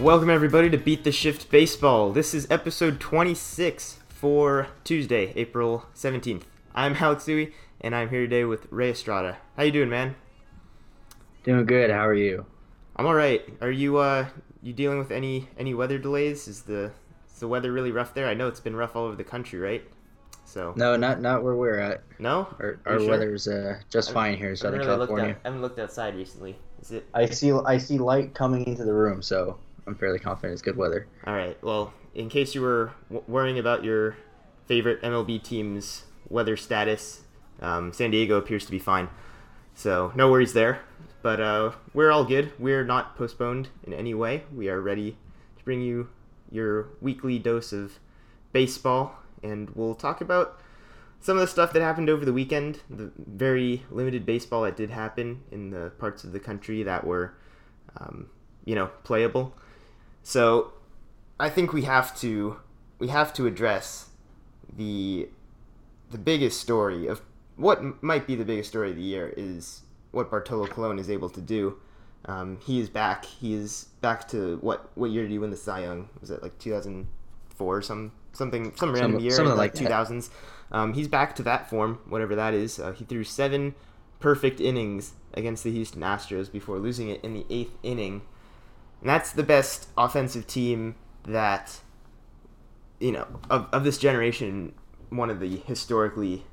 Welcome everybody to Beat the Shift Baseball. This is episode 26 for Tuesday, April 17th. I'm Alex Dewey, and I'm here today with Ray Estrada. How you doing, man? Doing good. How are you? I'm all right. Are you uh you dealing with any any weather delays? Is the is the weather really rough there? I know it's been rough all over the country, right? So No, not not where we're at. no, Our, our sure? weather's uh, just I- fine here in I Southern haven't really looked California. out, I haven't looked outside recently. Is it I see I see light coming into the room, so I'm fairly confident it's good weather. all right? Well, in case you were w- worrying about your favorite MLB team's weather status, um, San Diego appears to be fine. So no worries there. But uh, we're all good. We're not postponed in any way. We are ready to bring you your weekly dose of baseball, and we'll talk about some of the stuff that happened over the weekend. The very limited baseball that did happen in the parts of the country that were, um, you know, playable. So, I think we have to we have to address the the biggest story of what might be the biggest story of the year is what Bartolo Colon is able to do. Um, he is back. He is back to what what year did he win the Cy Young? Was it like 2004 or some something some random year something in like the that. 2000s? Um, he's back to that form, whatever that is. Uh, he threw seven perfect innings against the Houston Astros before losing it in the eighth inning. And that's the best offensive team that, you know, of, of this generation, one of the historically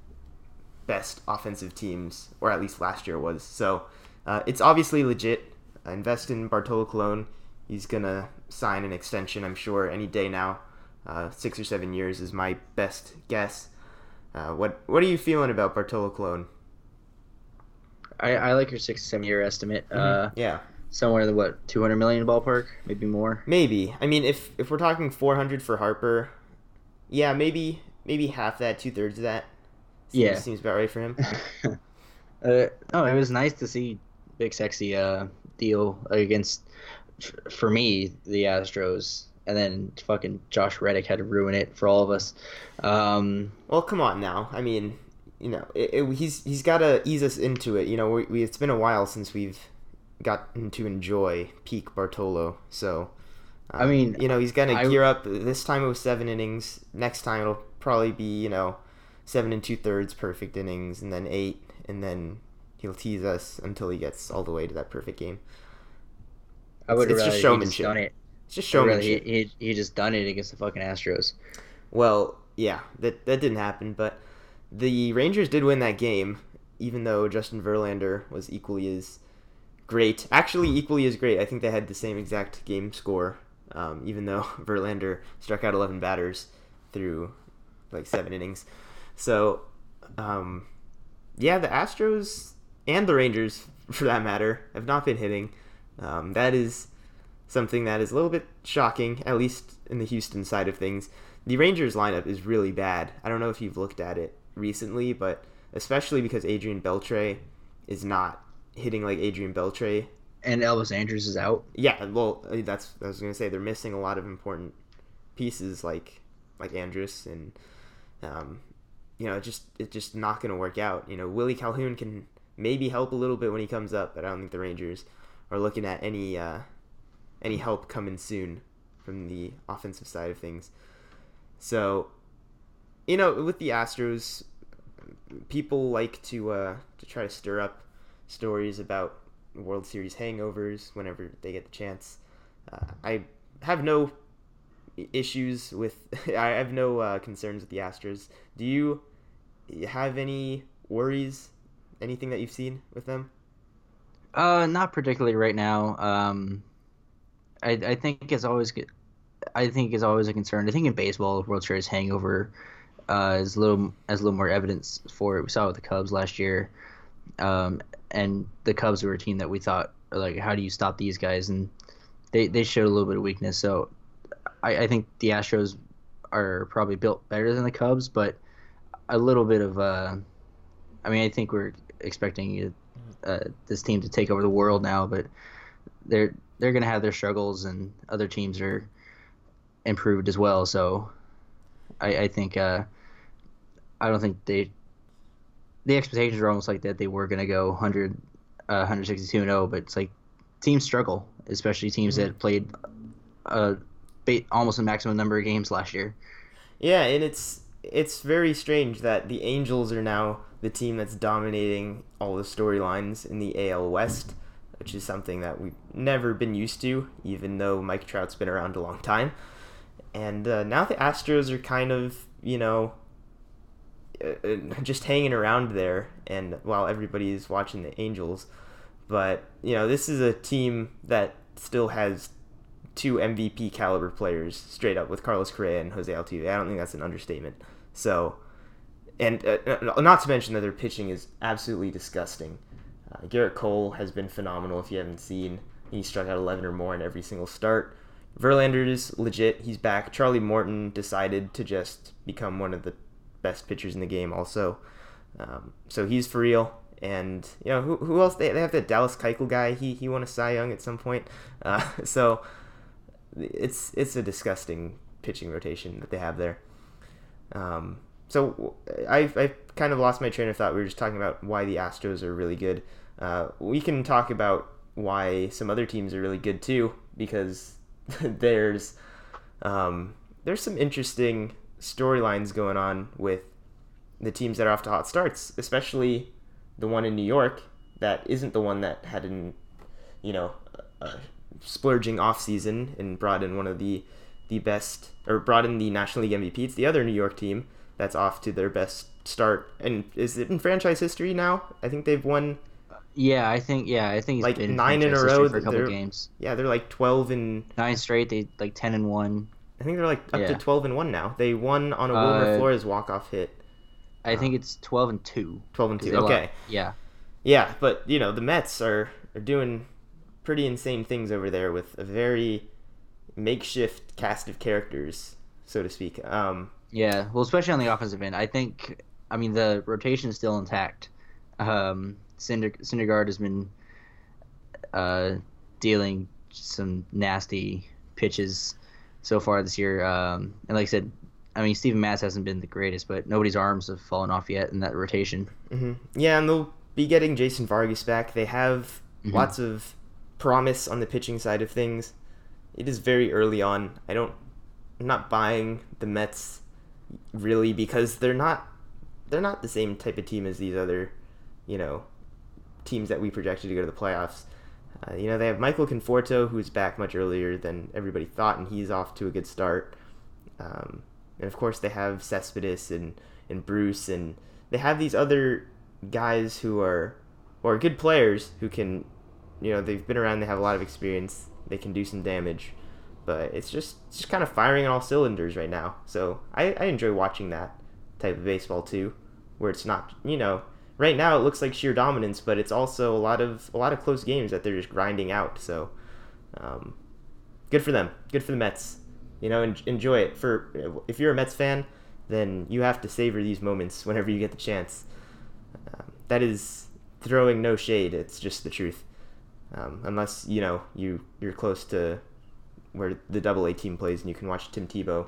best offensive teams, or at least last year was. So uh, it's obviously legit. Uh, invest in Bartolo Colon. He's going to sign an extension, I'm sure, any day now. Uh, six or seven years is my best guess. Uh, what what are you feeling about Bartolo Colon? I, I like your six seven year estimate. Uh, yeah, somewhere in the what 200 million ballpark, maybe more. maybe. I mean, if if we're talking 400 for Harper, yeah, maybe maybe half that, two thirds of that. Seems, Yeah. seems about right for him. uh, no, it was nice to see Big Sexy uh, deal against, for me, the Astros, and then fucking Josh Reddick had to ruin it for all of us. Um, Well, come on now. I mean, you know, it, it, he's he's got to ease us into it. You know, we, we it's been a while since we've gotten to enjoy peak Bartolo. So, I um, mean, you know, he's gonna I- gear up. This time it was seven innings. Next time it'll probably be you know seven and two thirds perfect innings, and then eight, and then he'll tease us until he gets all the way to that perfect game. I would it's rather just showmanship. just done it. It's just showmanship. He, he, he just done it against the fucking Astros. Well, yeah, that that didn't happen, but the Rangers did win that game, even though Justin Verlander was equally as great. Actually, equally as great. I think they had the same exact game score, um, even though Verlander struck out 11 batters through like seven innings. So, um, yeah, the Astros and the Rangers, for that matter, have not been hitting. Um, that is something that is a little bit shocking, at least in the Houston side of things. The Rangers lineup is really bad. I don't know if you've looked at it recently, but especially because Adrian Beltre is not hitting like Adrian Beltre. And Elvis Andrus is out. Yeah, well, that's I was gonna say they're missing a lot of important pieces like like Andrus and um, you know, it just it's just not gonna work out. You know, Willie Calhoun can maybe help a little bit when he comes up, but I don't think the Rangers are looking at any uh, any help coming soon from the offensive side of things. So, you know, with the Astros, people like to uh, to try to stir up stories about World Series hangovers whenever they get the chance. Uh, I have no issues with. I have no uh, concerns with the Astros. Do you have any worries? Anything that you've seen with them? Uh, not particularly right now. Um, I I think it's always good. I think is always a concern. I think in baseball, World Series hangover uh, is a little as a little more evidence for it. We saw it with the Cubs last year, um, and the Cubs were a team that we thought like, how do you stop these guys? And they they showed a little bit of weakness. So I, I think the Astros are probably built better than the Cubs, but a little bit of uh, I mean, I think we're expecting uh, this team to take over the world now, but they're they're gonna have their struggles, and other teams are improved as well. So I, I think uh, I don't think they the expectations are almost like that they were gonna go 100, uh, 162 and 0, but it's like teams struggle, especially teams that played uh, almost a maximum number of games last year. Yeah, and it's it's very strange that the Angels are now the team that's dominating all the storylines in the AL West, which is something that we've never been used to, even though Mike Trout's been around a long time. And uh, now the Astros are kind of, you know, just hanging around there, and while everybody is watching the Angels. But, you know, this is a team that still has two MVP caliber players straight up with Carlos Correa and Jose Altuve. I don't think that's an understatement. So, and uh, uh, not to mention that their pitching is absolutely disgusting. Uh, Gerrit Cole has been phenomenal. If you haven't seen, he struck out 11 or more in every single start. Verlander is legit. He's back. Charlie Morton decided to just become one of the best pitchers in the game, also. Um, so he's for real. And you know who, who else? They, they have the Dallas Keuchel guy. He he won a Cy Young at some point. Uh, so it's it's a disgusting pitching rotation that they have there. Um, so I I kind of lost my train of thought. We were just talking about why the Astros are really good. Uh, we can talk about why some other teams are really good too, because there's um, there's some interesting storylines going on with the teams that are off to hot starts, especially the one in New York that isn't the one that had an you know a splurging off season and brought in one of the the best or brought in the National League MVP. It's the other New York team that's off to their best start. And is it in franchise history now? I think they've won. Yeah, I think yeah, I think like nine in a row. For a couple games. Yeah, they're like twelve and nine straight. They like ten and one. I think they're like up yeah. to twelve and one now. They won on a Wilmer uh, Flores walk off hit. I think it's twelve and two. Twelve and two. Okay. yeah. Yeah, but you know the Mets are are doing pretty insane things over there with a very makeshift cast of characters, so to speak. Um, yeah, well, especially on the offensive end, I think. I mean, the rotation is still intact. Um, Cinder, Syndergaard has been uh, dealing some nasty pitches so far this year, um, and like I said, I mean, Steven Matz hasn't been the greatest, but nobody's arms have fallen off yet in that rotation. Mm-hmm. Yeah, and they'll be getting Jason Vargas back. They have mm-hmm. lots of promise on the pitching side of things. It is very early on. I don't I'm not buying the Mets really because they're not they're not the same type of team as these other, you know, teams that we projected to go to the playoffs. Uh, you know, they have Michael Conforto, who's back much earlier than everybody thought, and he's off to a good start. Um, and of course, they have Cespedes and, and Bruce, and they have these other guys who are, or good players who can you know they've been around, they have a lot of experience, they can do some damage, but it's just it's just kind of firing on all cylinders right now. So I, I enjoy watching that type of baseball too, where it's not you know right now it looks like sheer dominance, but it's also a lot of a lot of close games that they're just grinding out. So um, good for them, good for the Mets. You know, en- enjoy it. For if you're a Mets fan, then you have to savor these moments whenever you get the chance. Um, that is throwing no shade. It's just the truth um, unless you know you you're close to where the Double A team plays and you can watch Tim Tebow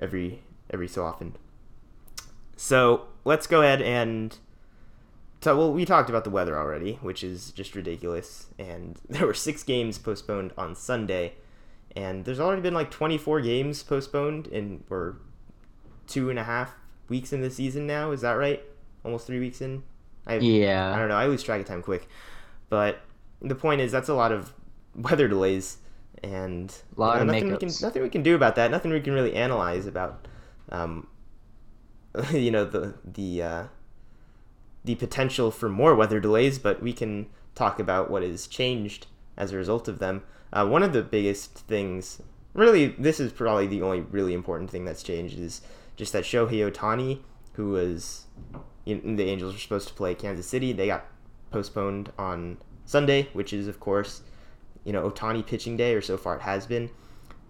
every every so often. So let's go ahead and so well we talked about the weather already, which is just ridiculous. And there were six games postponed on Sunday, and there's already been like 24 games postponed, and we're two and a half weeks in the season now. Is that right? Almost three weeks in. I, yeah. I don't know. I lose track of time quick, but the point is that's a lot of weather delays and a lot you know, of nothing we can nothing we can do about that. Nothing we can really analyze about, um, you know the the uh, the potential for more weather delays, but we can talk about what has changed as a result of them. Uh, one of the biggest things, really, this is probably the only really important thing that's changed is just that Shohei Ohtani, who was the Angels were supposed to play Kansas City, they got postponed on Sunday, which is of course, you know, Ohtani pitching day, or so far it has been,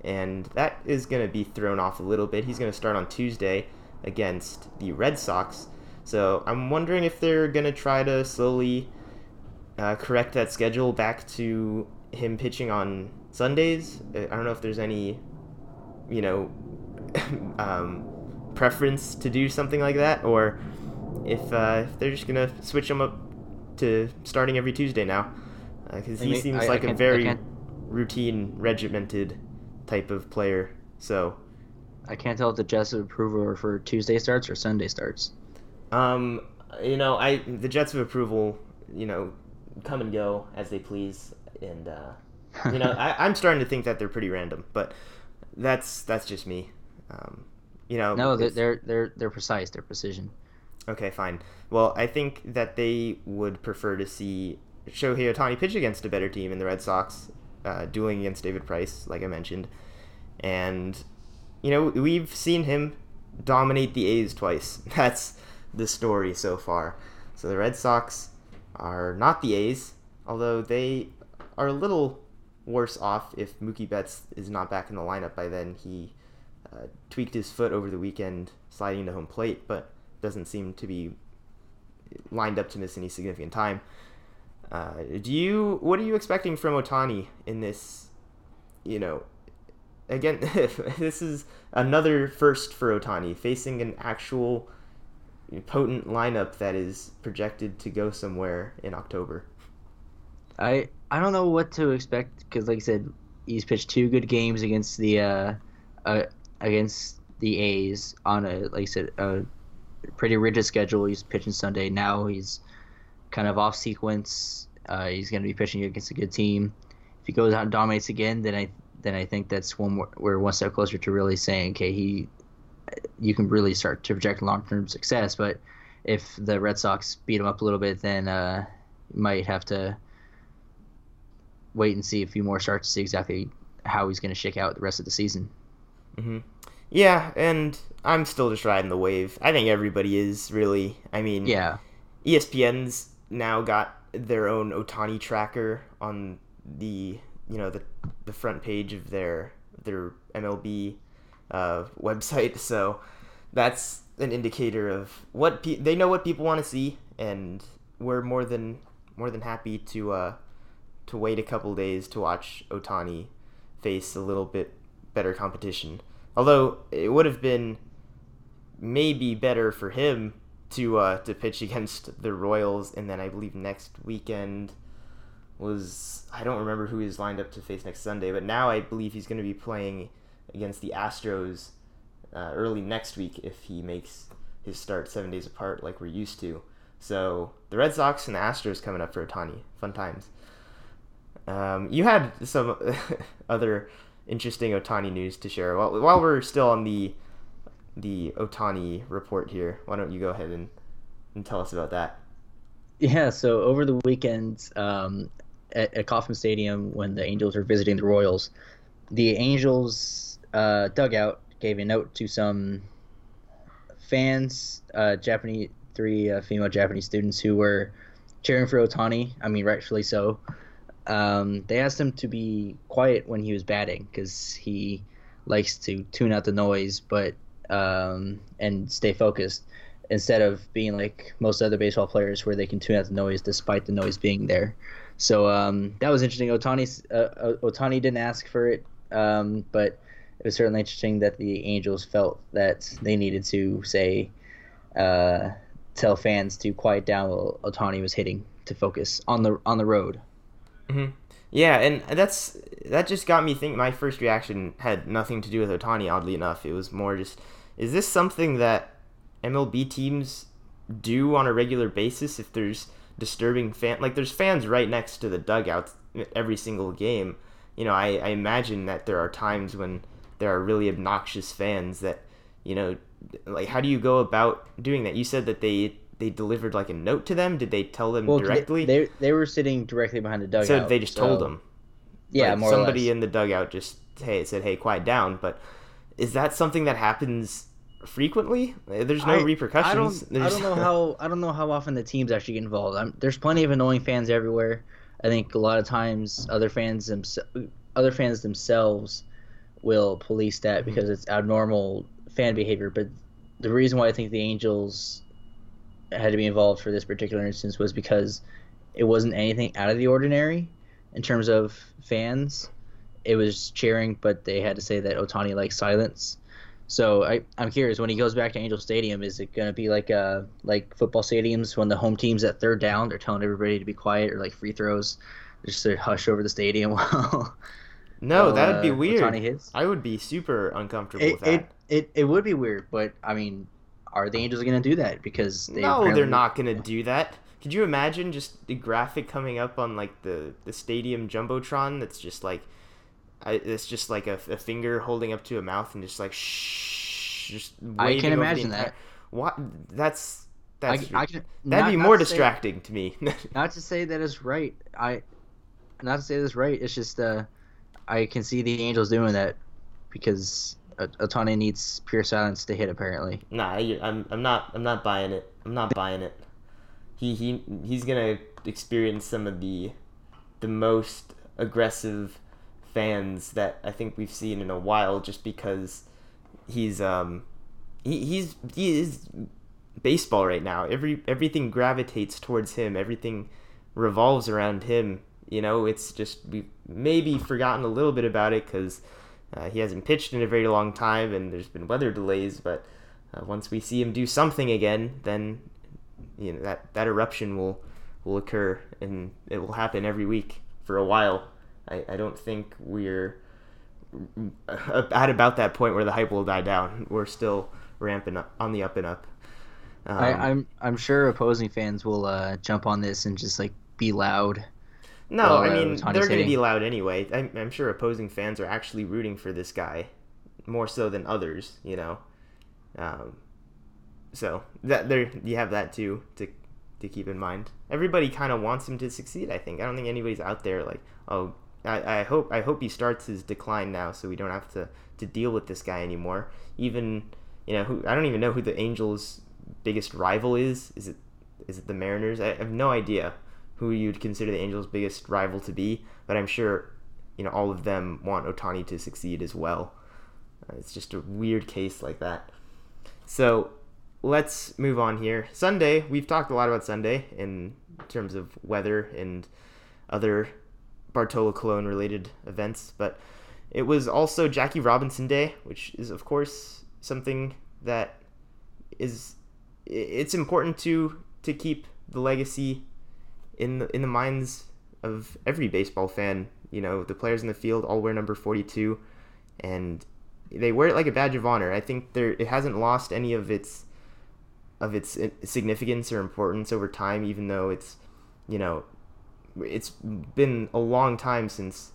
and that is going to be thrown off a little bit. He's going to start on Tuesday against the Red Sox. So I'm wondering if they're going to try to slowly uh, correct that schedule back to him pitching on Sundays. I don't know if there's any, you know, um, preference to do something like that, or if, uh, if they're just gonna switch him up to starting every Tuesday now, because uh, he seems I, like I a very routine, regimented type of player. So I can't tell if the Jets approval are for Tuesday starts or Sunday starts. Um, you know, I the Jets of approval, you know, come and go as they please, and uh, you know, I, I'm starting to think that they're pretty random, but that's that's just me. Um, you know, No, they're they're they're, they're precise. They're precision. Okay, fine. Well, I think that they would prefer to see Shohei Otani pitch against a better team in the Red Sox, uh, dueling against David Price, like I mentioned. And, you know, we've seen him dominate the A's twice. That's the story so far. So the Red Sox are not the A's, although they are a little worse off if Mookie Betts is not back in the lineup by then. He uh, tweaked his foot over the weekend sliding to home plate, but doesn't seem to be lined up to miss any significant time. Uh, do you? What are you expecting from Otani in this? You know, again, this is another first for Otani, facing an actual potent lineup that is projected to go somewhere in October. I I don't know what to expect because, like I said, he's pitched two good games against the uh, uh against the A's on a like I said a pretty rigid schedule. He's pitching Sunday now. He's kind of off sequence. Uh, he's going to be pitching against a good team. If he goes out and dominates again, then I then I think that's one more, we're one step closer to really saying, okay, he you can really start to project long term success. But if the Red Sox beat him up a little bit, then uh, you might have to wait and see a few more starts to see exactly how he's going to shake out the rest of the season. hmm Yeah, and I'm still just riding the wave. I think everybody is really. I mean, Yeah, ESPN's now got their own Otani tracker on the you know the the front page of their their MLB uh, website. So that's an indicator of what pe- they know what people want to see, and we're more than more than happy to uh, to wait a couple days to watch Otani face a little bit better competition. Although it would have been maybe better for him to uh, to pitch against the Royals, and then I believe next weekend was I don't remember who he's lined up to face next Sunday, but now I believe he's going to be playing against the Astros uh, early next week if he makes his start seven days apart like we're used to. So the Red Sox and the Astros coming up for Otani, fun times. Um, you had some other interesting Otani news to share. While, while we're still on the the Otani report here, why don't you go ahead and, and tell us about that? yeah. So over the weekend, um, at, at Kauffman Stadium, when the Angels were visiting the Royals, the Angels uh, dugout gave a note to some fans, uh, Japanese three uh, female Japanese students who were cheering for Otani. I mean, rightfully so. Um, they asked him to be quiet when he was batting because he likes to tune out the noise, but um, and stay focused instead of being like most other baseball players where they can tune out the noise despite the noise being there. So um, that was interesting. Otani uh, Otani didn't ask for it, um, but it was certainly interesting that the Angels felt that they needed to say uh, tell fans to quiet down while Otani was hitting to focus on the on the road. hmm Yeah, and that's that just got me thinking. My first reaction had nothing to do with Otani. Oddly enough, it was more just, is this something that MLB teams do on a regular basis? If there's disturbing fan, like there's fans right next to the dugouts every single game. You know, I, I imagine that there are times when there are really obnoxious fans that, you know, like how do you go about doing that? You said that they they delivered like a note to them. Did they tell them Well, directly? they, they they were sitting directly behind the dugout. so they just told them. Yeah, Like, more somebody or less. in the dugout just hey said hey quiet down but is that something that happens frequently Uh, there's no I- repercussions I don't, I don't know how I don't know how often the teams actually get involved. i there's plenty of annoying fans everywhere. I think a lot of times other fans themse- other fans themselves will police that Mm-hmm. because it's abnormal fan behavior. But the reason why I think the Angels had to be involved for this particular instance was because it wasn't anything out of the ordinary in terms of fans. It was cheering, but they had to say that Otani likes silence. So I, I'm curious when he goes back to Angel Stadium, is it going to be like uh like football stadiums when the home team's at third down, they're telling everybody to be quiet, or like free throws, just to hush over the stadium while No, while, that would be uh, weird. Ohtani hits. I would be super uncomfortable It, with that. it it it would be weird, but I mean, are the Angels going to do that? Because they no, they're not gonna do that. Could you imagine just the graphic coming up on like the the stadium jumbotron? That's just like, I, it's just like a, a finger holding up to a mouth and just like shh, just. I can over the imagine entire- that. What? That's that's. I can, that'd not- be more to say- distracting to me. not to say that is right. I not to say that's right. It's just uh, I can see the Angels doing that because Otani needs pure silence to hit. Apparently, Nah, I'm I'm not I'm not buying it. I'm not buying it. He he he's gonna experience some of the the most aggressive fans that I think we've seen in a while, just because he's um he, he's he is baseball right now. Every everything gravitates towards him. Everything revolves around him. You know, it's just we maybe forgotten a little bit about it because uh, he hasn't pitched in a very long time, and there's been weather delays. But uh, once we see him do something again, then you know that that eruption will will occur, and it will happen every week for a while. I, I don't think we're at about that point where the hype will die down. We're still ramping up on the up and up. Um, I, I'm I'm sure opposing fans will uh, jump on this and just like be loud. No, I uh, mean they're going to be loud anyway. I'm, I'm sure opposing fans are actually rooting for this guy more so than others. You know, um, so that there you have that too to to keep in mind. Everybody kind of wants him to succeed. I think. I don't think anybody's out there like, oh, I, I hope I hope he starts his decline now, so we don't have to to deal with this guy anymore. Even you know, who I don't even know who the Angels' biggest rival is. Is it is it the Mariners? I have no idea who you'd consider the Angels' biggest rival to be, but I'm sure you know all of them want Otani to succeed as well. Uh, it's just a weird case like that. So let's move on here. Sunday, we've talked a lot about Sunday in terms of weather and other Bartolo Colon related events, but it was also Jackie Robinson Day, which is of course something that is it's important to to keep the legacy in the in the minds of every baseball fan. You know, the players in the field all wear number 42 and they wear it like a badge of honor. I think there it hasn't lost any of its of its significance or importance over time even though it's you know it's been a long time since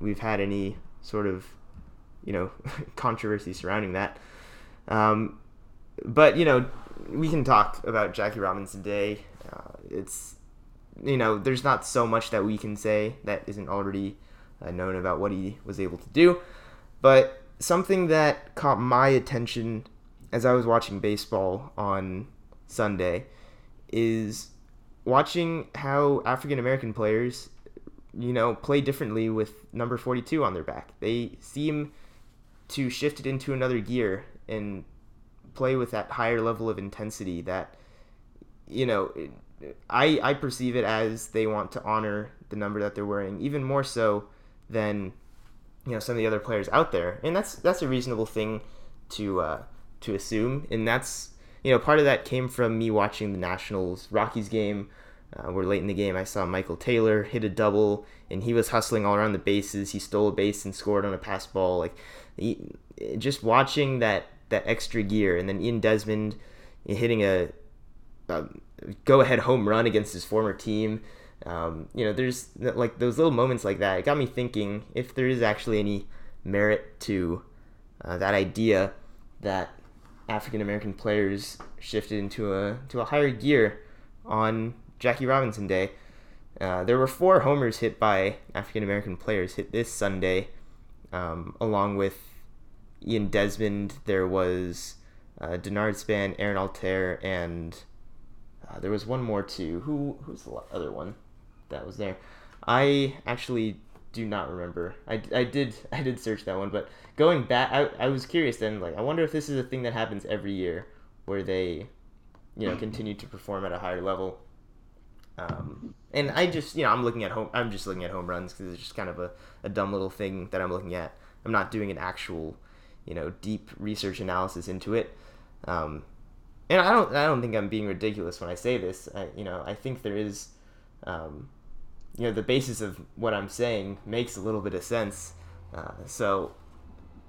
we've had any sort of you know controversy surrounding that um, but you know we can talk about Jackie Robinson Day uh, it's you know there's not so much that we can say that isn't already uh, known about what he was able to do but something that caught my attention as I was watching baseball on Sunday is watching how African American players, you know, play differently with number 42 on their back. They seem to shift it into another gear and play with that higher level of intensity that, you know, I, I perceive it as they want to honor the number that they're wearing, even more so than you know some of the other players out there, and that's that's a reasonable thing to uh, to assume, and that's you know part of that came from me watching the Nationals Rockies game. Uh, where late in the game I saw Michael Taylor hit a double, and he was hustling all around the bases. He stole a base and scored on a pass ball. Like he, just watching that that extra gear, and then Ian Desmond hitting a, a go ahead home run against his former team. Um, you know, there's like those little moments like that. It got me thinking if there is actually any merit to uh, that idea that African American players shifted into a to a higher gear on Jackie Robinson Day. Uh, there were four homers hit by African American players hit this Sunday, um, along with Ian Desmond. There was uh, Denard Span, Aaron Altherr, and uh, there was one more too. Who who's the other one that was there? I actually do not remember. I, I did I did search that one, but going back, I, I was curious then. Like, I wonder if this is a thing that happens every year, where they, you know, continue to perform at a higher level. Um, and I just you know I'm looking at home. I'm just looking at home runs because it's just kind of a, a dumb little thing that I'm looking at. I'm not doing an actual, you know, deep research analysis into it. Um, and I don't I don't think I'm being ridiculous when I say this. I, you know, I think there is, um, you know, the basis of what I'm saying makes a little bit of sense. Uh, so,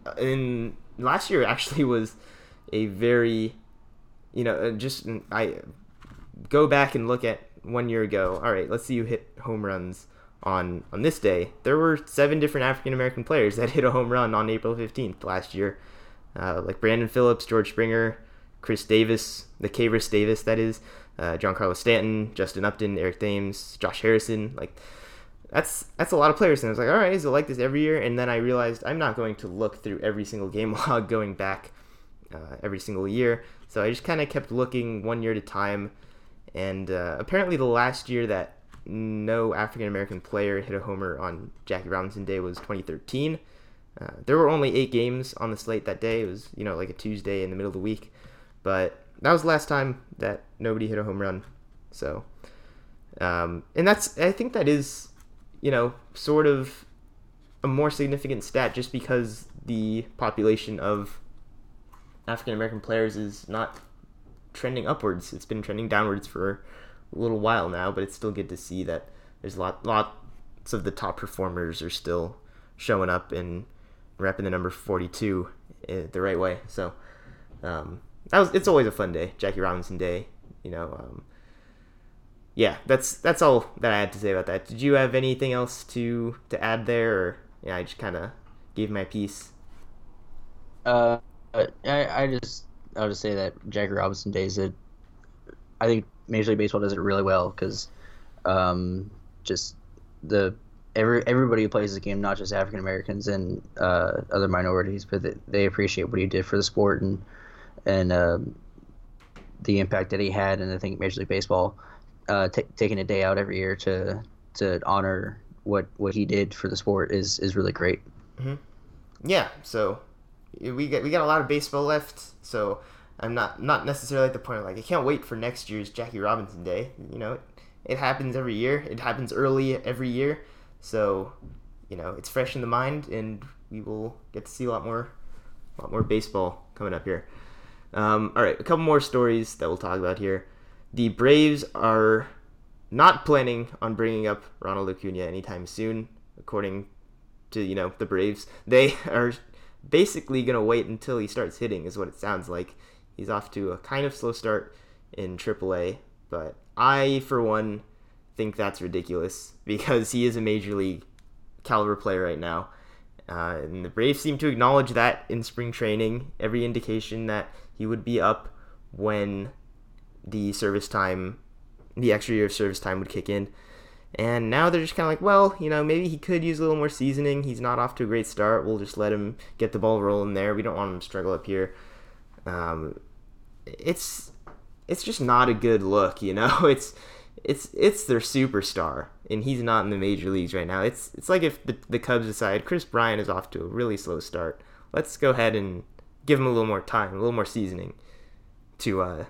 uh, in last year actually was a very, you know, uh, just I go back and look at one year ago. All right, let's see you hit home runs on on this day. There were seven different African American players that hit a home run on April 15th last year, uh, like Brandon Phillips, George Springer, Chris Davis, the Khris Davis, that is, uh, Carlos Stanton, Justin Upton, Eric Thames, Josh Harrison, like that's that's a lot of players. And I was like, all right, is it like this every year? And then I realized I'm not going to look through every single game log going back uh, every single year. So I just kind of kept looking one year at a time. And uh, apparently, the last year that no African American player hit a homer on Jackie Robinson Day was 2013. Uh, there were only eight games on the slate that day. It was you know like a Tuesday in the middle of the week, but that was the last time that nobody hit a home run. So, um, and that's I think that is you know, sort of a more significant stat just because the population of African American players is not trending upwards. It's been trending downwards for a little while now, but it's still good to see that there's a lot lots of the top performers are still showing up and repping the number 42 eh, the right way. So um, that was it's always a fun day, Jackie Robinson Day. You know, um, yeah, that's that's all that I had to say about that. Did you have anything else to to add there, or yeah, I just kind of gave my piece. Uh, I I just I'll just say that Jackie Robinson days it. I think Major League Baseball does it really well because, um, just the every everybody who plays the game, not just African Americans and uh, other minorities, but they, they appreciate what he did for the sport and and um, the impact that he had. And I think Major League Baseball uh, t- taking a day out every year to to honor what what he did for the sport is is really great. Mm-hmm. Yeah, so we got we got a lot of baseball left, so I'm not not necessarily at the point of like I can't wait for next year's Jackie Robinson Day. You know, it, it happens every year. It happens early every year, so you know it's fresh in the mind, and we will get to see a lot more a lot more baseball coming up here. Um, all right, a couple more stories that we'll talk about here the Braves are not planning on bringing up Ronald Acuna anytime soon, according to you know the Braves. They are basically gonna wait until he starts hitting, is what it sounds like. He's off to a kind of slow start in AAA, but I, for one, think that's ridiculous because he is a major league caliber player right now. Uh, and the Braves seem to acknowledge that in spring training. Every indication that he would be up when the service time, the extra year of service time would kick in. And now they're just kind of like, well, you know, maybe he could use a little more seasoning. He's not off to a great start. We'll just let him get the ball rolling there. We don't want him to struggle up here. Um, it's it's just not a good look, you know. It's it's it's their superstar, and he's not in the major leagues right now. It's it's like if the, the Cubs decide Kris Bryant is off to a really slow start. Let's go ahead and give him a little more time, a little more seasoning to uh,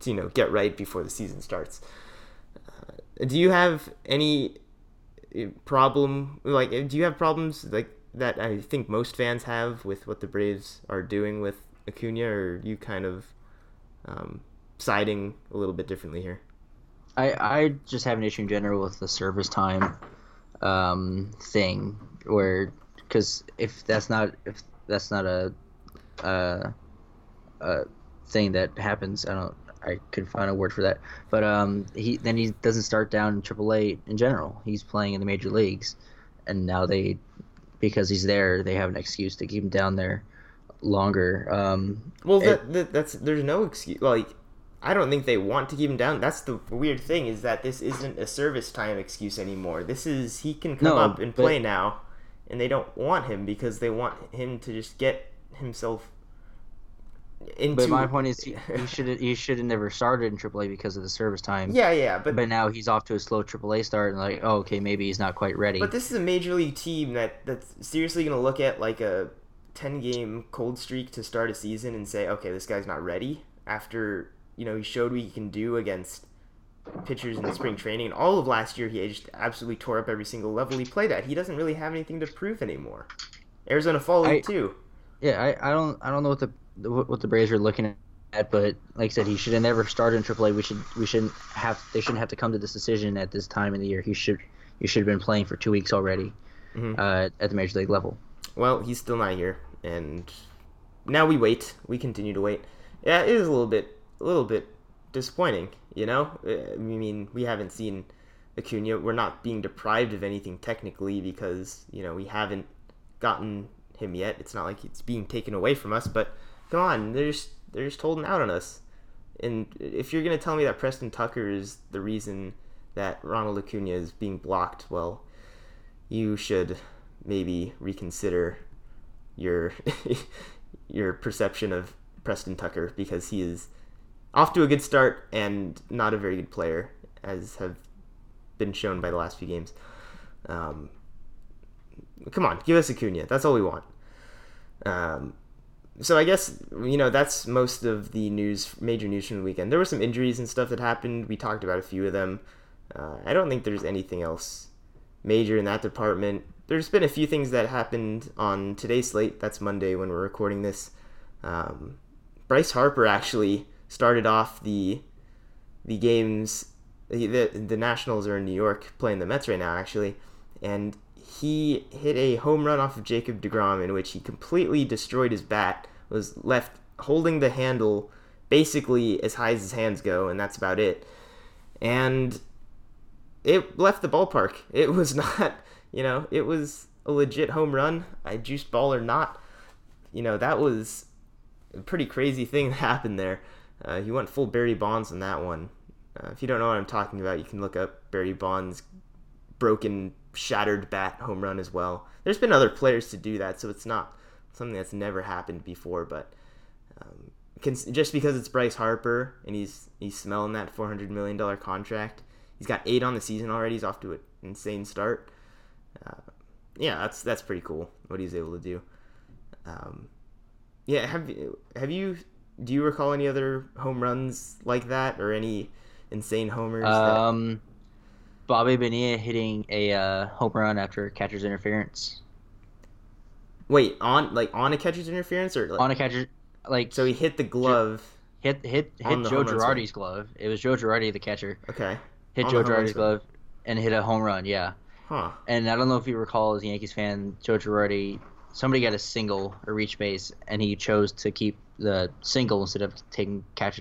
to, you know get right before the season starts. Uh, do you have any uh, problem like uh, do you have problems like that I think most fans have with what the Braves are doing with Acuna, or you kind of um, siding a little bit differently here? I I just have an issue in general with the service time um, thing, where because if that's not if that's not a, a, uh, thing that happens, I don't I could find a word for that. But um, he then he doesn't start down in AAA in general. He's playing in the major leagues, and now they, because he's there, they have an excuse to keep him down there longer. Um, well, that, it, that, that's there's no excuse. Like, I don't think they want to keep him down. That's the weird thing is that this isn't a service time excuse anymore. This is he can come no, up and play now, and they don't want him because they want him to just get himself into... But my point is, he, should he should have never started in AAA because of the service time. Yeah, yeah, but but now he's off to a slow AAA start, and like, oh, okay, maybe he's not quite ready. But this is a major league team that that's seriously going to look at like a ten game cold streak to start a season and say, okay, this guy's not ready after you know he showed what he can do against pitchers in the spring training, and all of last year he just absolutely tore up every single level he played at. He doesn't really have anything to prove anymore. Arizona Fall League too. Yeah, I, I don't I don't know what the what the Braves are looking at, but like I said, he should have never started in AAA. We should we shouldn't have they shouldn't have to come to this decision at this time in the year. He should he should have been playing for two weeks already mm-hmm. uh, at the major league level. well, he's still not here, and now we wait. We continue to wait. Yeah, it is a little bit, a little bit disappointing. You know, I mean, we haven't seen Acuna. We're not being deprived of anything technically because you know we haven't gotten him yet. It's not like it's being taken away from us. But come on, they're just they're just holding out on us. And if you're gonna tell me that Preston Tucker is the reason that Ronald Acuna is being blocked, well, you should maybe reconsider your your perception of Preston Tucker because he is off to a good start and not a very good player, as have been shown by the last few games. Um, come on, give us Acuna. That's all we want. Um, so I guess you know that's most of the news, major news from the weekend. There were some injuries and stuff that happened. We talked about a few of them. Uh, I don't think there's anything else major in that department. There's been a few things that happened on today's slate. That's Monday when we're recording this. Um, Bryce Harper actually started off the the games. The, the Nationals are in New York playing the Mets right now, actually, and he hit a home run off of Jacob DeGrom in which he completely destroyed his bat, was left holding the handle basically as high as his hands go, and that's about it. And it left the ballpark. It was not, you know, it was a legit home run. I juiced ball or not, you know, that was a pretty crazy thing that happened there. Uh, he went full Barry Bonds on that one. Uh, if you don't know what I'm talking about, you can look up Barry Bonds' broken, shattered bat home run as well. There's been other players to do that, so it's not something that's never happened before. But um, just because it's Bryce Harper and he's he's smelling that 400 million dollar contract, he's got eight on the season already. He's off to an insane start. Uh, yeah, that's that's pretty cool what he's able to do. Um, yeah, have have you do you recall any other home runs like that or any insane homers? Um, that... Bobby Bonilla hitting a uh, home run after catcher's interference. Wait, on like on a catcher's interference or like... on a catcher like so he hit the glove. Hit hit hit Joe Girardi's glove. It was Joe Girardi the catcher. Okay. Hit on Joe Girardi's glove and hit a home run. Yeah. Huh. And I don't know if you recall as a Yankees fan, Joe Girardi, somebody got a single or reach base, and he chose to keep the single instead of taking catch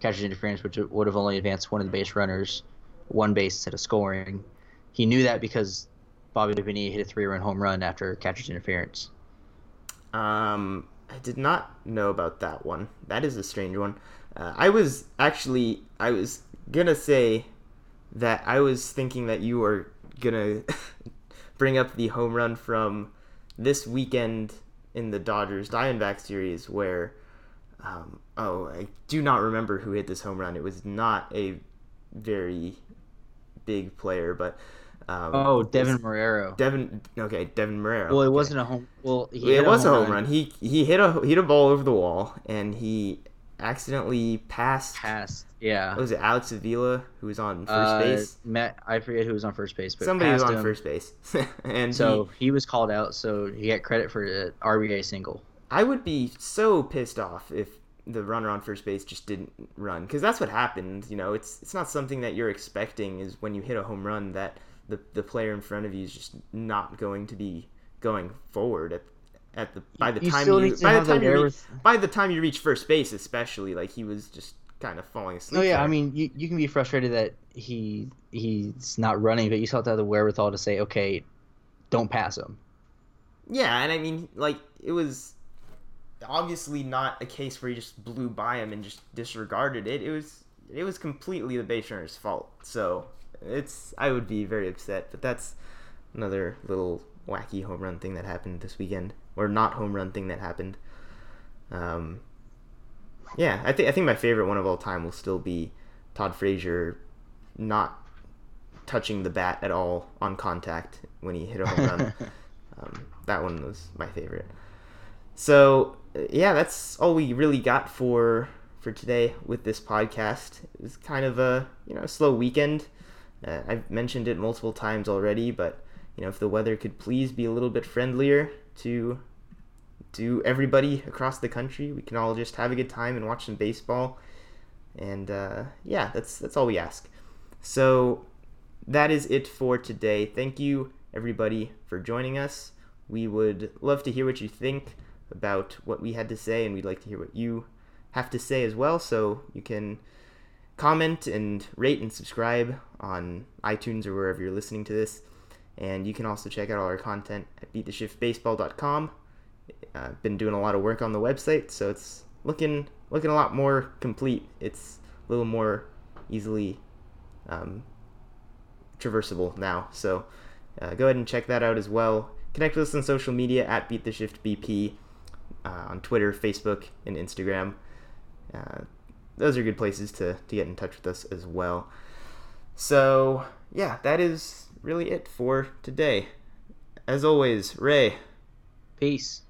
catcher's interference, which would have only advanced one of the base runners one base instead of scoring. He knew that because Bobby Bonilla hit a three-run home run after catcher's interference. Um, I did not know about that one. That is a strange one. Uh, I was actually I was gonna say that I was thinking that you were gonna bring up the home run from this weekend in the Dodgers Diamondback series where um, oh I do not remember who hit this home run. It was not a very big player, but um, oh, Deven Marrero. Deven, okay, Deven Marrero. Well, it okay. wasn't a home. Well, it was a home, run. run. He he hit a hit a ball over the wall, and he accidentally passed. Passed. Yeah. Was it Alex Avila who was on first uh, base? Matt, I forget who was on first base, but somebody was on him. first base, and so he, he, was called out. So he got credit for the RBI single. I would be so pissed off if the runner on first base just didn't run because that's what happened. You know, it's it's not something that you're expecting. Is when you hit a home run that the the player in front of you is just not going to be going forward at at the by the you time you by the time you reach, by the time you reach first base, especially like he was just kind of falling asleep. Oh yeah, there. I mean you, you can be frustrated that he he's not running, but you still have to have the wherewithal to say, okay, don't pass him. Yeah, and I mean like it was obviously not a case where he just blew by him and just disregarded it. It was it was completely the base runner's fault. So it's I would be very upset, but that's another little wacky home run thing that happened this weekend, or not home run thing that happened. Um, yeah, I think I think my favorite one of all time will still be Todd Frazier not touching the bat at all on contact when he hit a home run. um, that one was my favorite. So yeah, that's all we really got for for today with this podcast. It was kind of a you know slow weekend. Uh, I've mentioned it multiple times already, but you know if the weather could please be a little bit friendlier to to everybody across the country, we can all just have a good time and watch some baseball. And uh, yeah, that's that's all we ask. So that is it for today. Thank you everybody for joining us. We would love to hear what you think about what we had to say, and we'd like to hear what you have to say as well. So you can comment and rate and subscribe on iTunes or wherever you're listening to this. And you can also check out all our content at beattheshiftbaseball.com. I've been doing a lot of work on the website, so it's looking looking a lot more complete. It's a little more easily um, traversable now. So uh, go ahead and check that out as well. Connect with us on social media at BeatTheShiftBP BP uh, on Twitter, Facebook, and Instagram. Uh, those are good places to, to get in touch with us as well. So, yeah, that is really it for today. As always, Ray. Peace.